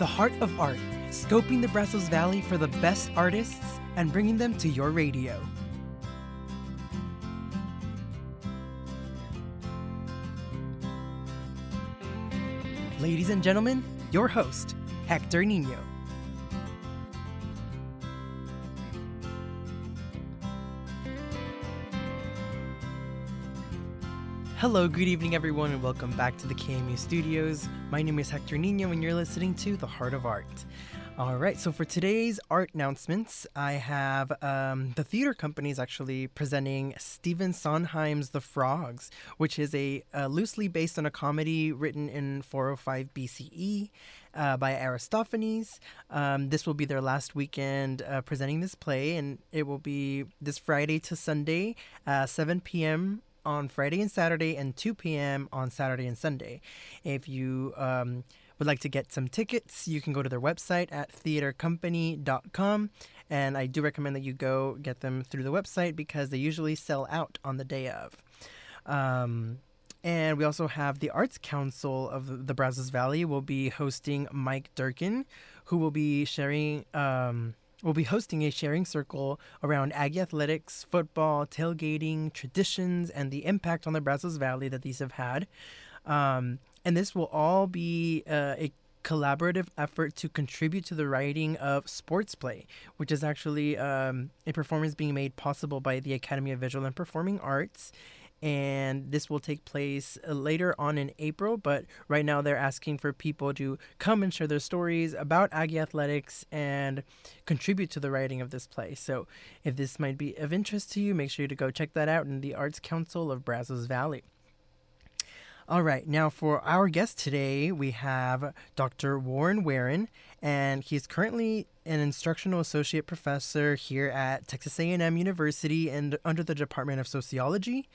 The Heart of Art, scoping the Brazos Valley for the best artists and bringing them to your radio. Ladies and gentlemen, your host, Hector Nino. Hello, good evening, everyone, and welcome back to the KAMU studios. My name is Hector Nino, and you're listening to The Heart of Art. All right, so for today's art announcements, I have um, the theater company is actually presenting Stephen Sondheim's The Frogs, which is a uh, loosely based on a comedy written in 405 BCE uh, by Aristophanes. Um, this will be their last weekend uh, presenting this play, and it will be this Friday to Sunday, uh, 7 p.m on Friday and Saturday, and 2 p.m. on Saturday and Sunday. If you um, would like to get some tickets, you can go to their website at theatercompany.com. And I do recommend that you go get them through the website because they usually sell out on the day of. Um, and we also have the Arts Council of the Brazos Valley will be hosting Mike Durkin, who will be sharing um, will be hosting a sharing circle around Aggie athletics, football, tailgating, traditions, and the impact on the Brazos Valley that these have had. Um, and this will all be uh, a collaborative effort to contribute to the writing of sports play, which is actually um, a performance being made possible by the Academy of Visual and Performing Arts and this will take place uh, later on in April. But right now, they're asking for people to come and share their stories about Aggie athletics and contribute to the writing of this play. So, if this might be of interest to you, make sure to go check that out in the Arts Council of Brazos Valley. All right, now for our guest today, we have Dr. Warren Waren, and he's currently an instructional associate professor here at Texas A&M University and under the Department of Sociology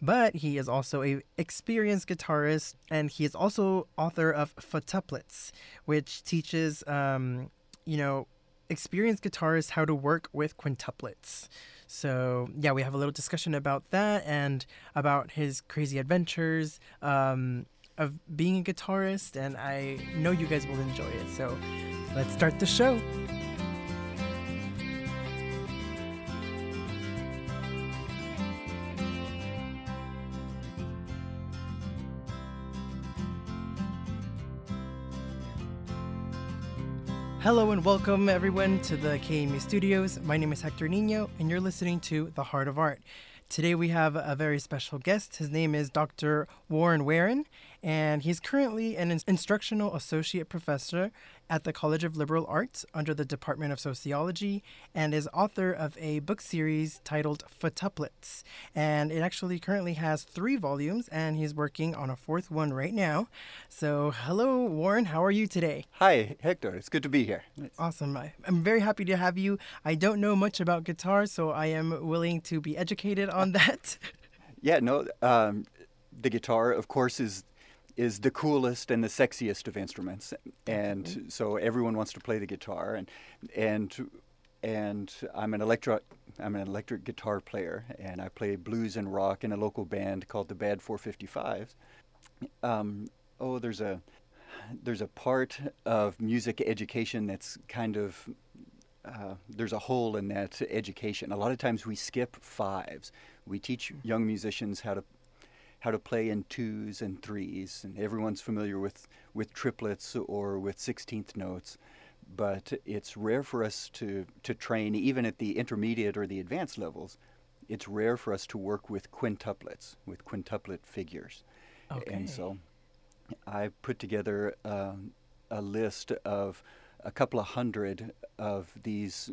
but he is also a experienced guitarist and he is also author of Futtuplets, which teaches um, you know experienced guitarists how to work with quintuplets. So yeah, we have a little discussion about that and about his crazy adventures um, of being a guitarist, and I know you guys will enjoy it. So let's start the show. Hello and welcome everyone to the KAMU studios. My name is Hector Nino and you're listening to The Heart of Art. Today we have a very special guest. His name is Dr. Warren Waren and he's currently an instructional associate professor at the College of Liberal Arts under the Department of Sociology and is author of a book series titled Futtuplets. And it actually currently has three volumes, and he's working on a fourth one right now. So, hello, Warren. How are you today? Hi, Hector. It's good to be here. Awesome. I, am very happy to have you. I don't know much about guitar, so I am willing to be educated on that. yeah, no. Um, the guitar, of course, is is the coolest and the sexiest of instruments, and mm-hmm. so everyone wants to play the guitar. and and and I'm an electro I'm an electric guitar player, and I play blues and rock in a local band called the Bad 455s. Um, oh, there's a there's a part of music education that's kind of uh, there's a hole in that education. A lot of times we skip fives. We teach young musicians how to how to play in twos and threes, and everyone's familiar with, with triplets or with sixteenth notes. But it's rare for us to, to train, even at the intermediate or the advanced levels, it's rare for us to work with quintuplets, with quintuplet figures. Okay. And so I put together um, a list of a couple of hundred of these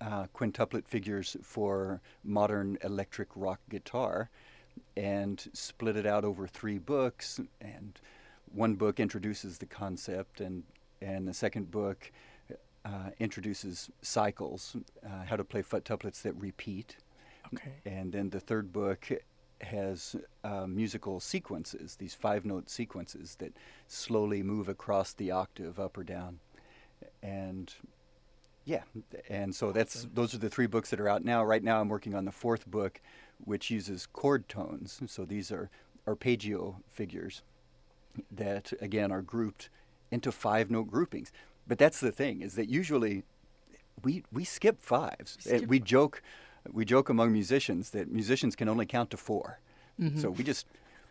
uh, quintuplet figures for modern electric rock guitar and split it out over three books. And one book introduces the concept, and and the second book uh, introduces cycles, uh, how to play futtuplets that repeat. Okay. And then the third book has uh, musical sequences, these five note sequences that slowly move across the octave up or down. And yeah, and so that's those are the three books that are out now. Right now, I'm working on the fourth book, which uses chord tones. So these are arpeggio figures that, again, are grouped into five note groupings. but that's the thing is that usually we we skip fives. We skip we joke we joke among musicians that musicians can only count to 4 Mm-hmm. So we just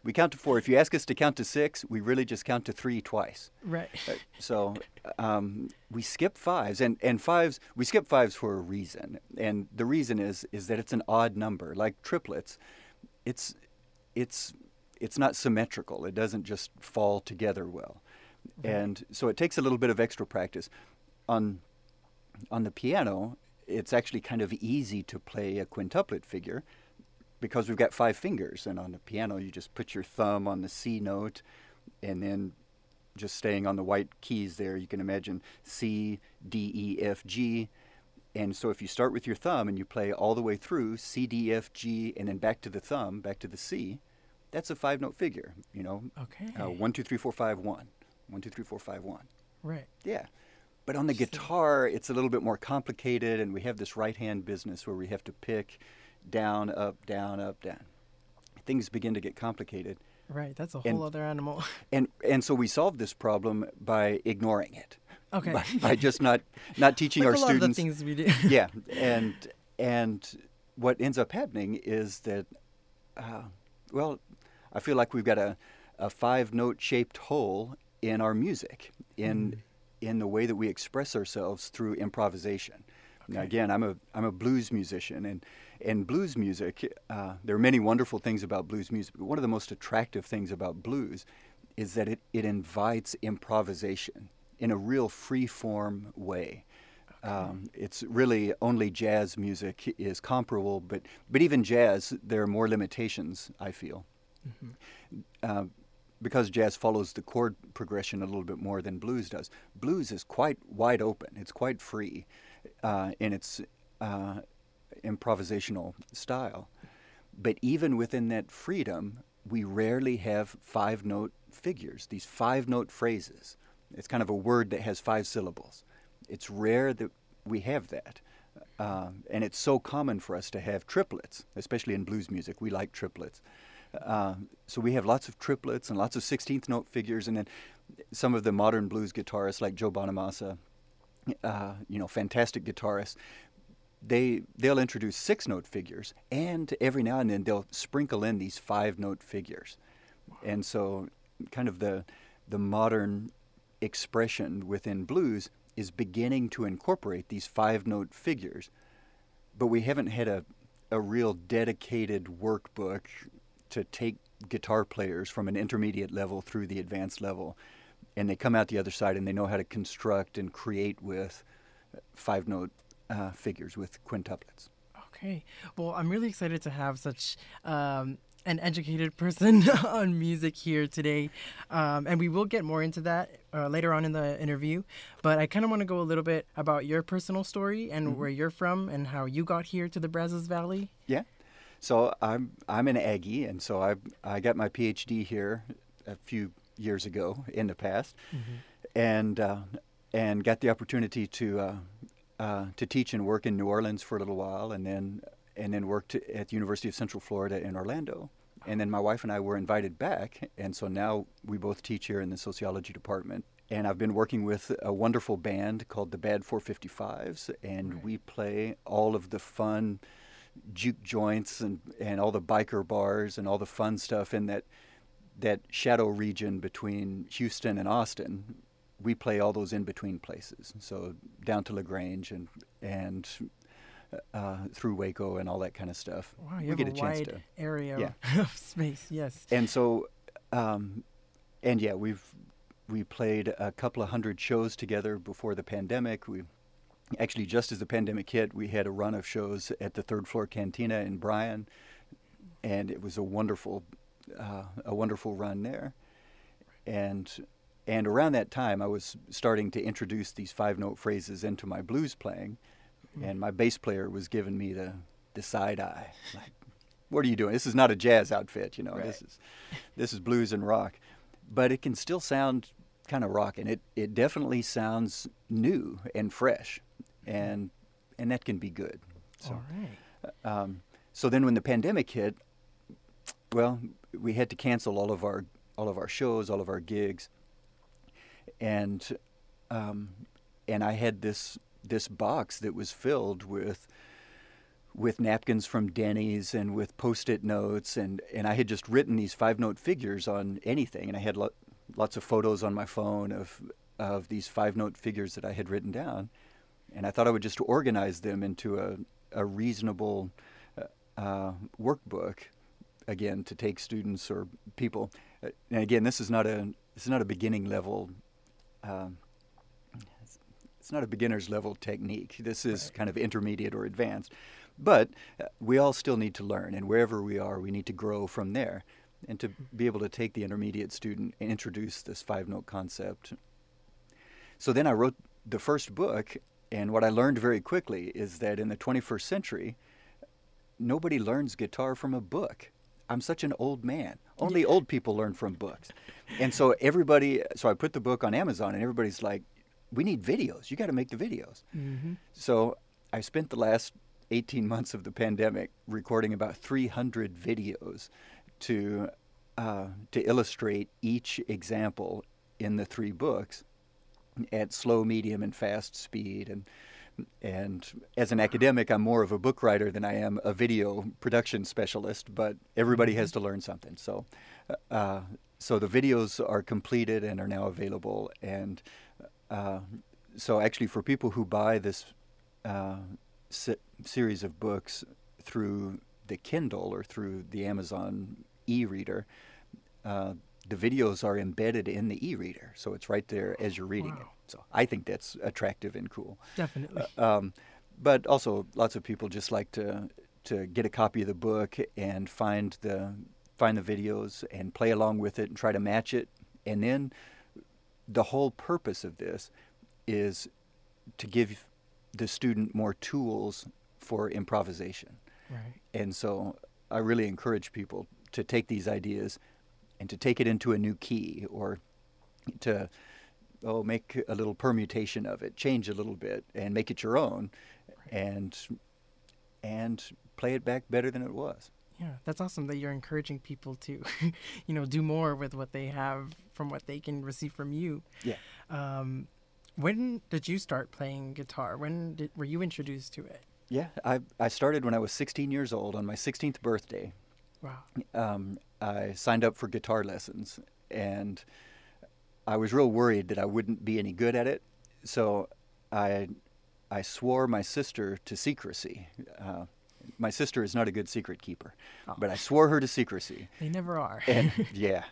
we count to four. If you ask us to count to six, we really just count to three twice. Right. Uh, So um, we skip fives, and, and fives we skip fives for a reason, and the reason is is that it's an odd number, like triplets. It's it's it's not symmetrical. It doesn't just fall together well, and so it takes a little bit of extra practice. On on the piano, it's actually kind of easy to play a quintuplet figure because we've got five fingers, and on the piano you just put your thumb on the C note, and then just staying on the white keys there, you can imagine C, D, E, F, G. And so if you start with your thumb and you play all the way through C, D, F, G, and then back to the thumb, back to the C, that's a five note figure, you know. Okay. Uh, one, two, three, four, five, one. One, two, three, four, five, one. Right. Yeah. But on the guitar, it's a little bit more complicated, and we have this right hand business where we have to pick down, up, down, up, down. Things begin to get complicated. Right. That's a And- whole other animal. And, and so we solve this problem by ignoring it. Okay. By, by just not, not teaching like our students. of the things we do. yeah. And, and what ends up happening is that, uh, well, I feel like we've got a, a five note shaped hole in our music, in, Mm. in the way that we express ourselves through improvisation. Now, again, I'm a, I'm a blues musician, and, and blues music, uh, there are many wonderful things about blues music, but one of the most attractive things about blues is that it, it invites improvisation in a real free form way. Um, it's really only jazz music is comparable, but, but even jazz, there are more limitations, I feel. Uh, because jazz follows the chord progression a little bit more than blues does. Blues is quite wide open, it's quite free uh, in its uh, improvisational style. But even within that freedom, we rarely have five note figures, these five note phrases. It's kind of a word that has five syllables. It's rare that we have that. Um, and it's so common for us to have triplets, especially in blues music. We like triplets. Um, so we have lots of triplets and lots of 16th note figures, and then some of the modern blues guitarists like Joe Bonamassa, uh, you know, fantastic guitarists, they they'll introduce six note figures, and every now and then they'll sprinkle in these five note figures, and so kind of the the modern expression within blues is beginning to incorporate these five note figures, but we haven't had a a real dedicated workbook to take guitar players from an intermediate level through the advanced level. And they come out the other side and they know how to construct and create with five note uh, figures with quintuplets. Okay. Well, I'm really excited to have such um, an educated person on music here today. Um, and we will get more into that uh, later on in the interview. But I kind of want to go a little bit about your personal story and Mm-hmm. where you're from and how you got here to the Brazos Valley. Yeah. So I'm I'm an Aggie, and so I I got my PhD here a few years ago in the past, and uh, and got the opportunity to uh, uh, to teach and work in New Orleans for a little while, and then and then worked at the University of Central Florida in Orlando. And then my wife and I were invited back, and so now we both teach here in the sociology department. And I've been working with a wonderful band called the Bad 455s, and Right. we play all of the fun juke joints and, and all the biker bars and all the fun stuff in that that shadow region between Houston and Austin. We play all those in between places, so down to La Grange and and uh, through Waco and all that kind of stuff. Wow, you we get a, a chance wide to area yeah. of space. Yes. and so um, and yeah we've we played a couple of hundred shows together before the pandemic we actually just as the pandemic hit we had a run of shows at the third floor cantina in bryan and it was a wonderful uh, a wonderful run there and and around that time i was starting to introduce these five note phrases into my blues playing hmm. and my bass player was giving me the the side eye like what are you doing? This is not a jazz outfit, you know. This is this is blues and rock, but it can still sound kind of rock, and it it definitely sounds new and fresh, hmm. and and that can be good. So All right. Uh, um, so then when the pandemic hit, well, we had to cancel all of our all of our shows, all of our gigs, and um, and I had this this box that was filled with with napkins from Denny's and with post-it notes and and I had just written these five note figures on anything and I had lo- lots of photos on my phone of of these five note figures that I had written down and I thought I would just organize them into a a reasonable uh, uh workbook again to take students or people. Uh, and again this is not a this is not a beginning level um, it's not a beginner's level technique. This is right. kind of intermediate or advanced. But uh, we all still need to learn, and wherever we are, we need to grow from there. And to be able to take the intermediate student and introduce this five note concept. So then I wrote the first book, and what I learned very quickly is that in the 21st century, nobody learns guitar from a book. I'm such an old man. Only yeah. old people learn from books. And so everybody, so I put the book on Amazon, and everybody's like, we need videos. You got to make the videos. Mm-hmm. So I spent the last 18 months of the pandemic recording about 300 videos to uh, to illustrate each example in the three books at slow, medium, and fast speed. And and as an academic, I'm more of a book writer than I am a video production specialist. But everybody has to learn something. So uh, so the videos are completed and are now available. And uh, so actually, for people who buy this uh, series of books through the Kindle or through the Amazon e-reader, uh, the videos are embedded in the e-reader, so it's right there as you're reading wow. it. So I think that's attractive and cool. Definitely. Uh, um, but also, lots of people just like to to get a copy of the book and find the find the videos and play along with it and try to match it. And then the whole purpose of this is to give the student more tools for improvisation. Right. And so I really encourage people to take these ideas and to take it into a new key or to oh make a little permutation of it, change a little bit and make it your own right. and and play it back better than it was. Yeah, that's awesome that you're encouraging people to, you know, do more with what they have from what they can receive from you. Yeah. Um, when did you start playing guitar? When did, were you introduced to it? Yeah, I, I started when I was 16 years old on my 16th birthday. Wow. Um, I signed up for guitar lessons and I was real worried that I wouldn't be any good at it. So I, I swore my sister to secrecy. Uh, my sister is not a good secret keeper, oh. but I swore her to secrecy. They never are. and, yeah.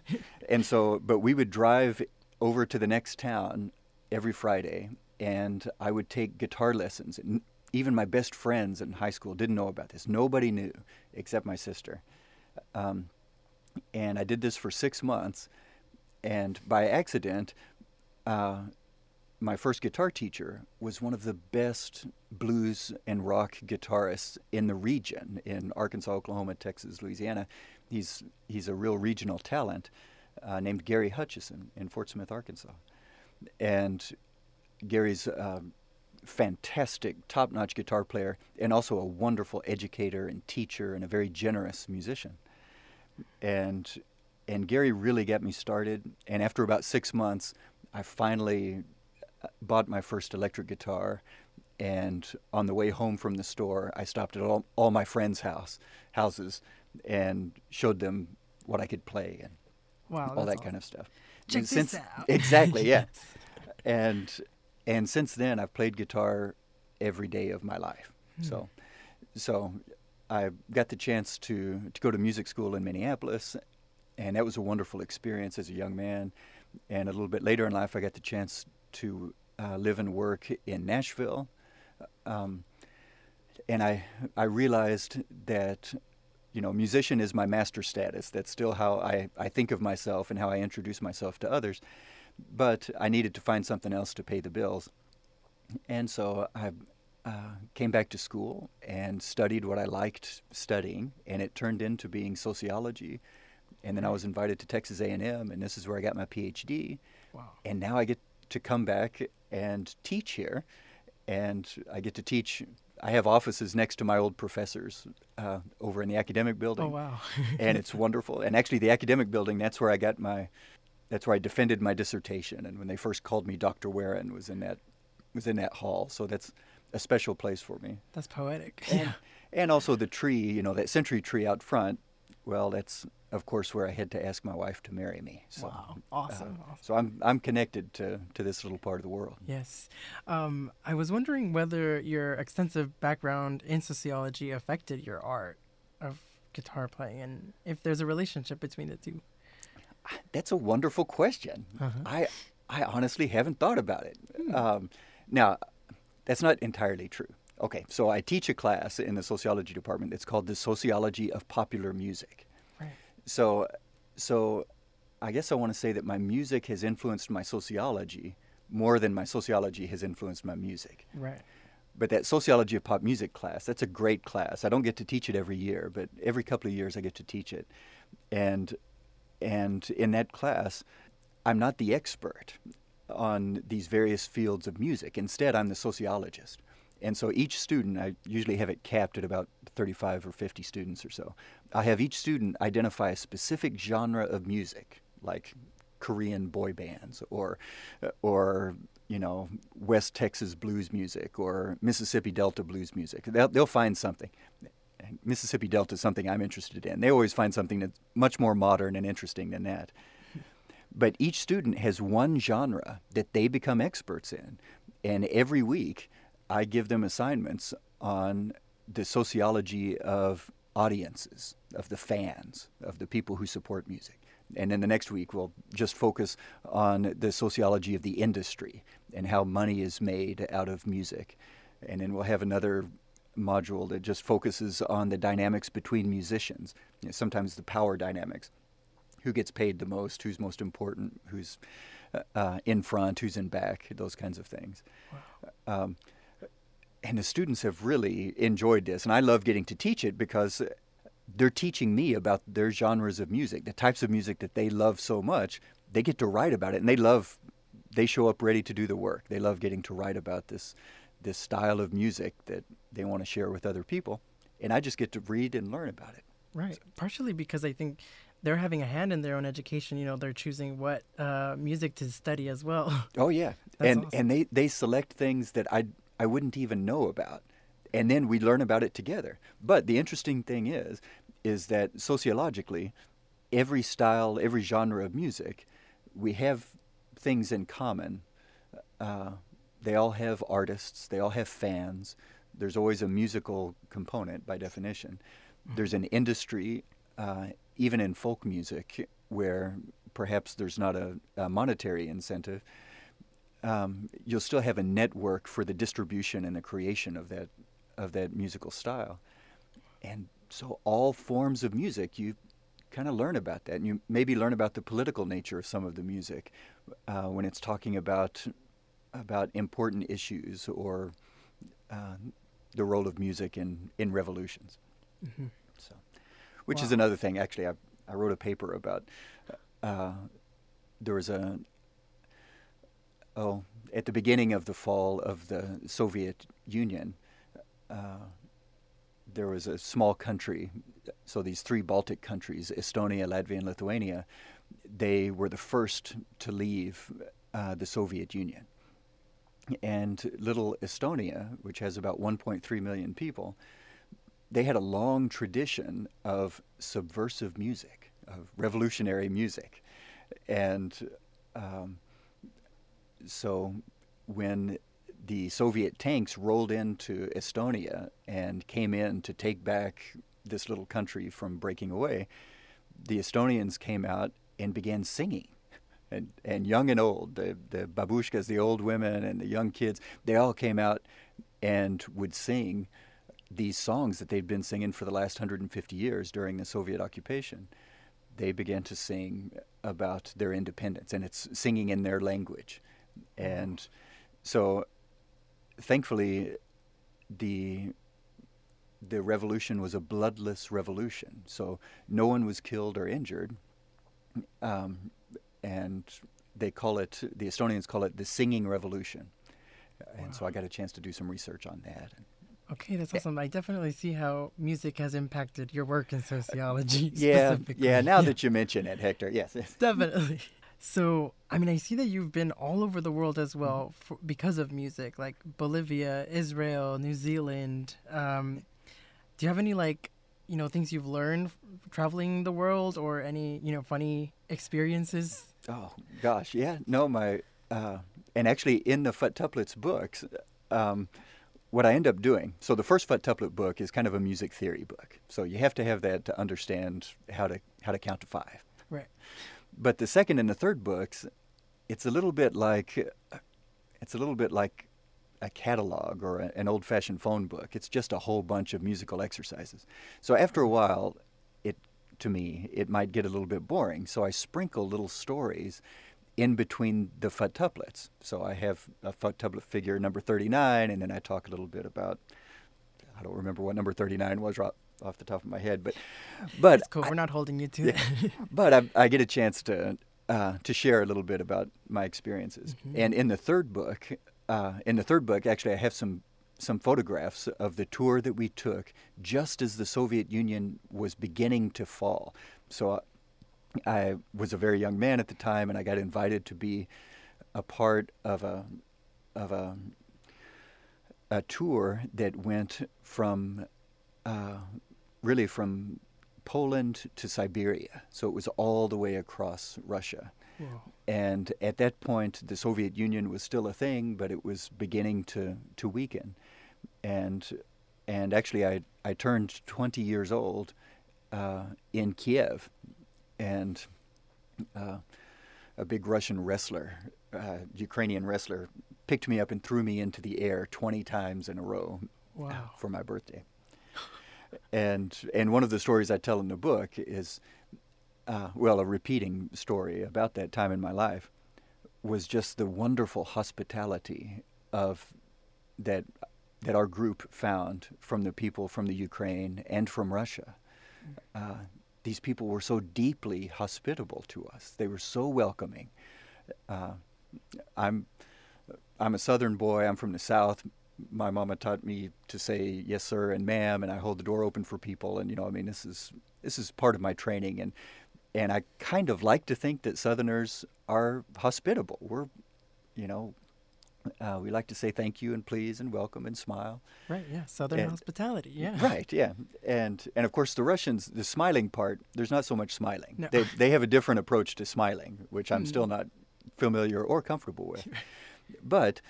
And so, but we would drive over to the next town every Friday, and I would take guitar lessons. And even my best friends in high school didn't know about this. Nobody knew except my sister. Um, and I did this for six months, and by accident, uh, my first guitar teacher was one of the best blues and rock guitarists in the region in Arkansas, Oklahoma, Texas, Louisiana. He's he's a real regional talent uh, named Gary Hutchison in Fort Smith, Arkansas and Gary's a fantastic, top-notch guitar player, and also a wonderful educator and teacher, and a very generous musician. And and Gary really got me started. And after about six months, I finally uh, bought my first electric guitar. And on the way home from the store, I stopped at all, all my friends' house houses and showed them what I could play and wow, all that awesome. kind of stuff. Check and since, this out. Exactly, yeah. and and since then, I've played guitar every day of my life. Hmm. So, so I got the chance to to go to music school in Minneapolis, and that was a wonderful experience as a young man. And a little bit later in life, I got the chance to uh, live and work in Nashville. Um, and I I realized that you know, musician is my master status. That's still how I, I think of myself and how I introduce myself to others. But I needed to find something else to pay the bills. And so I uh, came back to school and studied what I liked studying, and it turned into being sociology. And then I was invited to Texas A&M, and this is where I got my PhD. Wow. And now I get to come back and teach here, and I get to teach I have offices next to my old professors uh, over in the academic building. Oh wow! and it's wonderful. And actually, the academic building that's where I got my, that's where I defended my dissertation. And when they first called me Dr. Warren, was in that was in that hall. So that's a special place for me. That's poetic. And, Yeah. and also the tree, you know, that century tree out front. Well, that's of course where I had to ask my wife to marry me. So, Wow. uh, Awesome. awesome. so I'm I'm connected to to this little part of the world. Yes. Um, I was wondering whether your extensive background in sociology affected your art of guitar playing and if there's a relationship between the two. That's a wonderful question. Uh-huh. I I honestly haven't thought about it. Um, now, that's not entirely true. Okay, so I teach a class in the sociology department. It's called the sociology of popular music. Right. So, so I guess I want to say that my music has influenced my sociology more than my sociology has influenced my music. Right. But that sociology of pop music class, that's a great class. I don't get to teach it every year, but every couple of years I get to teach it. And and in that class, I'm not the expert on these various fields of music. Instead, I'm the sociologist. And so each student, I usually have it capped at about 35 or 50 students or so. I have each student identify a specific genre of music, like Korean boy bands or or you know West Texas blues music or Mississippi Delta blues music. They'll, they'll find something. Mississippi Delta is something I'm interested in. They always find something that's much more modern and interesting than that. But each student has one genre that they become experts in. And every week, I give them assignments on the sociology of audiences, of the fans, of the people who support music. And then the next week, we'll just focus on the sociology of the industry and how money is made out of music. And then we'll have another module that just focuses on the dynamics between musicians, you know, sometimes the power dynamics who gets paid the most, who's most important, who's uh, uh, in front, who's in back, those kinds of things. Um, and the students have really enjoyed this, and I love getting to teach it because they're teaching me about their genres of music, the types of music that they love so much. They get to write about it, and they love. They show up ready to do the work. They love getting to write about this, this style of music that they want to share with other people, and I just get to read and learn about it. Right. Partially because I think they're having a hand in their own education. You know, they're choosing what uh, music to study as well. Oh yeah, That's and awesome. and they they select things that I I wouldn't even know about, and then we learn about it together. But the interesting thing is, is that sociologically, every style, every genre of music, we have things in common. Uh, they all have artists. They all have fans. There's always a musical component by definition. There's an industry, uh, even in folk music, where perhaps there's not a, a monetary incentive. Um, you'll still have a network for the distribution and the creation of that of that musical style, and so all forms of music you kind of learn about that, and you maybe learn about the political nature of some of the music uh, when it's talking about about important issues or uh, the role of music in in revolutions. Mhm. So, which is another thing. Actually, I I wrote a paper about. Uh, there was a oh at the beginning of the fall of the Soviet Union. Uh, there was a small country, so these three Baltic countries, Estonia, Latvia, and Lithuania, they were the first to leave uh, the Soviet Union. And little Estonia, which has about 1.3 million people, they had a long tradition of subversive music, of revolutionary music. And um, so when the Soviet tanks rolled into Estonia and came in to take back this little country from breaking away, the Estonians came out and began singing. And, and young and old, the, the babushkas, the old women, and the young kids, they all came out and would sing these songs that they'd been singing for the last 150 years during the Soviet occupation. They began to sing about their independence, and it's singing in their language. And so, thankfully, the the revolution was a bloodless revolution. So no one was killed or injured, um, and they call it the Estonians call it the singing revolution. And so I got a chance to do some research on that. Okay, that's awesome. I definitely see how music has impacted your work in sociology. Yeah, specifically. yeah. Now that you mention it, Hector, yes. yes. Definitely. So, I mean, I see that you've been all over the world as well for, because of music, like Bolivia, Israel, New Zealand. Um, do you have any like, you know, things you've learned traveling the world, or any, you know, funny experiences? Oh gosh, yeah. No, my uh, and actually in the Futtuplets books, um, what I end up doing. So the first Futtuplet book is kind of a music theory book. So you have to have that to understand how to how to count to five. Right. But the second and the third books, it's a little bit like it's a little bit like a catalog or a, an old-fashioned phone book. It's just a whole bunch of musical exercises. So after a while, it to me it might get a little bit boring. So I sprinkle little stories in between the Futtuplets. So I have a Futtuplet figure number 39, and then I talk a little bit about I don't remember what number 39 was right off the top of my head, but but cool. I- We're not holding you to Yeah. that. but I, I get a chance to uh, to share a little bit about my experiences. And in the third book, uh, in the third book, actually, I have some some photographs of the tour that we took just as the Soviet Union was beginning to fall. So uh, I was a very young man at the time, and I got invited to be a part of a of a a tour that went from uh, really from Poland to Siberia. So it was all the way across Russia. Whoa. And at that point, the Soviet Union was still a thing, but it was beginning to, to weaken. And, and actually, I, I turned 20 years old uh, in Kiev. And uh, a big Russian wrestler, uh, Ukrainian wrestler, picked me up and threw me into the air 20 times in a row Wow. for my birthday. and and one of the stories I tell in the book is, uh, well, a repeating story about that time in my life, was just the wonderful hospitality of that that our group found from the people from the Ukraine and from Russia. Uh, these people were so deeply hospitable to us. They were so welcoming. Uh, I'm I'm a Southern boy. I'm from the South. My mama taught me to say yes, sir, and ma'am, and I hold the door open for people. And you know, I mean, this is this is part of my training, and and I kind of like to think that Southerners are hospitable. We're, you know, uh, we like to say thank you and please and welcome and smile. Right. Yeah. Southern And- hospitality. Yeah. Right, yeah, and and of course the Russians, the smiling part, there's not so much smiling. No. They they have a different approach to smiling, which I'm Mm. still not familiar or comfortable with. But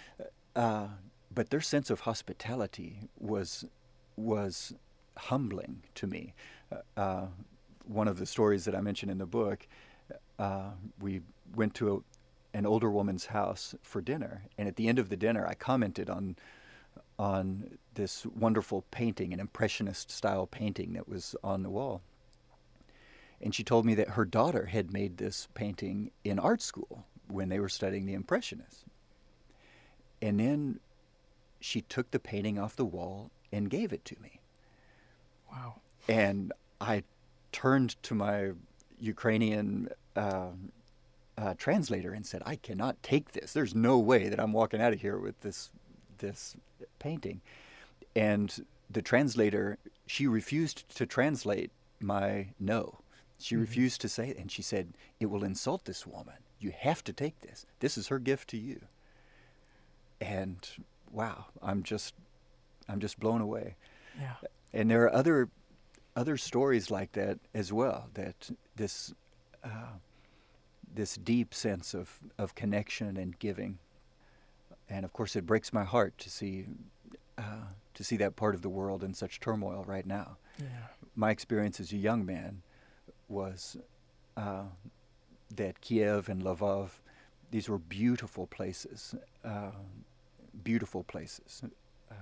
uh, but their sense of hospitality was was humbling to me. Uh, Uh, one of the stories that I mention in the book, uh, we went to a, an older woman's house for dinner, and at the end of the dinner, I commented on on this wonderful painting, an impressionist style painting that was on the wall. And she told me that her daughter had made this painting in art school when they were studying the Impressionists. And then she took the painting off the wall and gave it to me. Wow. And I turned to my Ukrainian uh, uh, translator and said, "I cannot take this. There's no way that I'm walking out of here with this this painting." And the translator, she refused to translate my no. She Mhm. refused to say it, and she said, "It will insult this woman. You have to take this. This is her gift to you." And wow, I'm just I'm just blown away Yeah. and there are other other stories like that as well that this uh, this deep sense of, of connection and giving and of course it breaks my heart to see uh, to see that part of the world in such turmoil right now Yeah. my experience as a young man was uh, that Kiev and Lvov, these were beautiful places, uh, beautiful places. Um,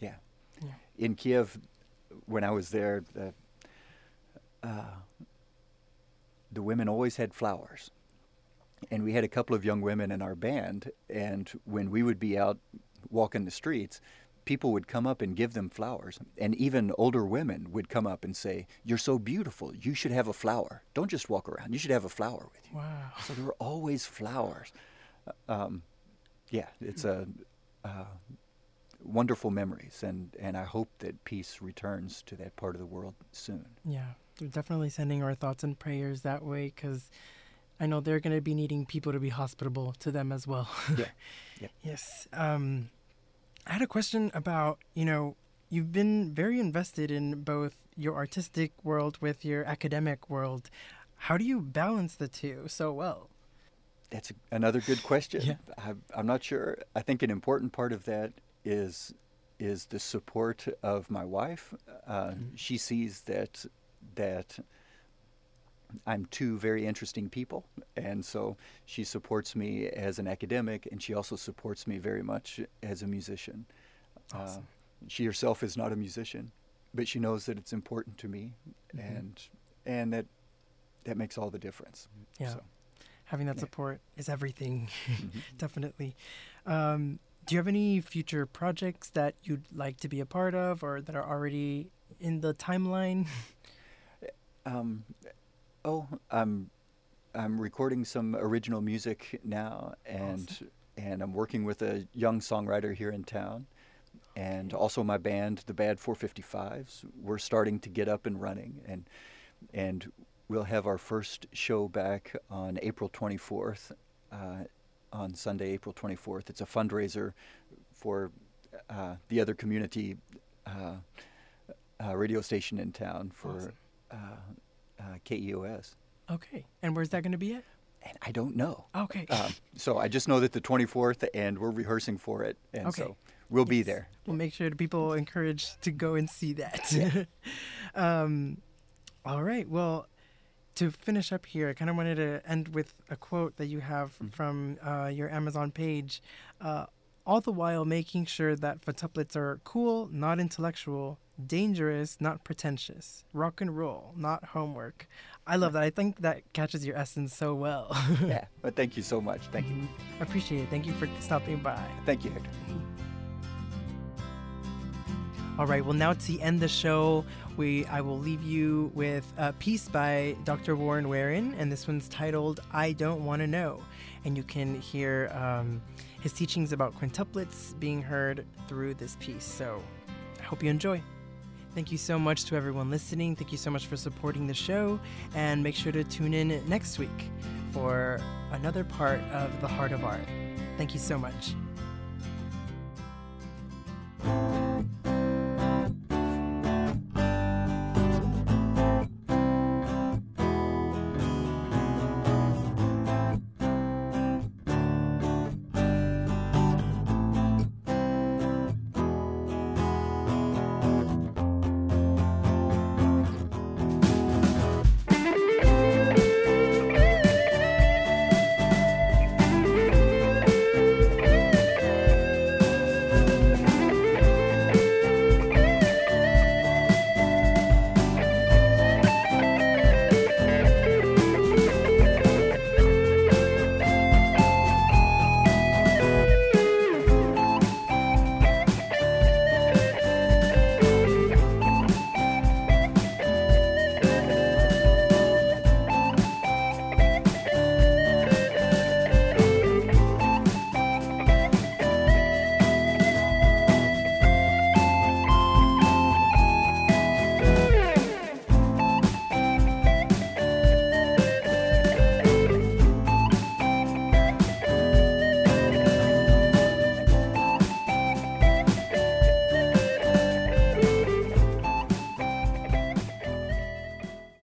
yeah. Yeah. In Kiev, when I was there, the, uh, the women always had flowers. And we had a couple of young women in our band, and when we would be out walking the streets, people would come up and give them flowers. And even older women would come up and say, You're so beautiful. You should have a flower. Don't just walk around. You should have a flower with you. Wow. So there were always flowers. Uh, Um, yeah, it's a uh, wonderful memories, and, and I hope that peace returns to that part of the world soon. Yeah. We're definitely sending our thoughts and prayers that way because I know they're going to be needing people to be hospitable to them as well. Yeah. Yep. yes. Um, I had a question about, you know, you've been very invested in both your artistic world with your academic world. How do you balance the two so well? That's another good question. Yeah. I, I'm not sure. I think an important part of that is is the support of my wife. Uh, Mhm. She sees that that I'm two very interesting people, and so she supports me as an academic, and she also supports me very much as a musician. Awesome. Uh, she herself is not a musician, but she knows that it's important to me, Mhm. and and that that makes all the difference. Yeah. So, Having that Yeah. support is everything, mhm. definitely. Um, do you have any future projects that you'd like to be a part of or that are already in the timeline? Um, oh, I'm I'm recording some original music now, and and I'm working with a young songwriter here in town, and also my band, the Bad 455s. We're starting to get up and running, and and we'll have our first show back on April 24th, uh, on Sunday, April 24th. It's a fundraiser for uh, the other community uh, uh, radio station in town for Awesome. Uh, uh, KEOS. Okay. And where's that going to be at? And I don't know. Okay. Um, so I just know that the 24th, and we're rehearsing for it, and Okay. so we'll be there. We'll make sure that people encouraged to go and see that. Yeah. um, all right. Well, to finish up here, I kind of wanted to end with a quote that you have Mhm. from uh, your Amazon page. Uh, all the while making sure that futtuplets are cool, not intellectual, dangerous, not pretentious, rock and roll, not homework. I love that. I think that catches your essence so well. yeah, but thank you so much. Thank you. I appreciate it. Thank you for stopping by. Thank you, Hector. All right. Well, now to end the show, we I will leave you with a piece by Dr. Warren Waren, and this one's titled "I Don't Want to Know," and you can hear um, his teachings about quintuplets being heard through this piece. So, I hope you enjoy. Thank you so much to everyone listening. Thank you so much for supporting the show, and make sure to tune in next week for another part of the Heart of Art. Thank you so much.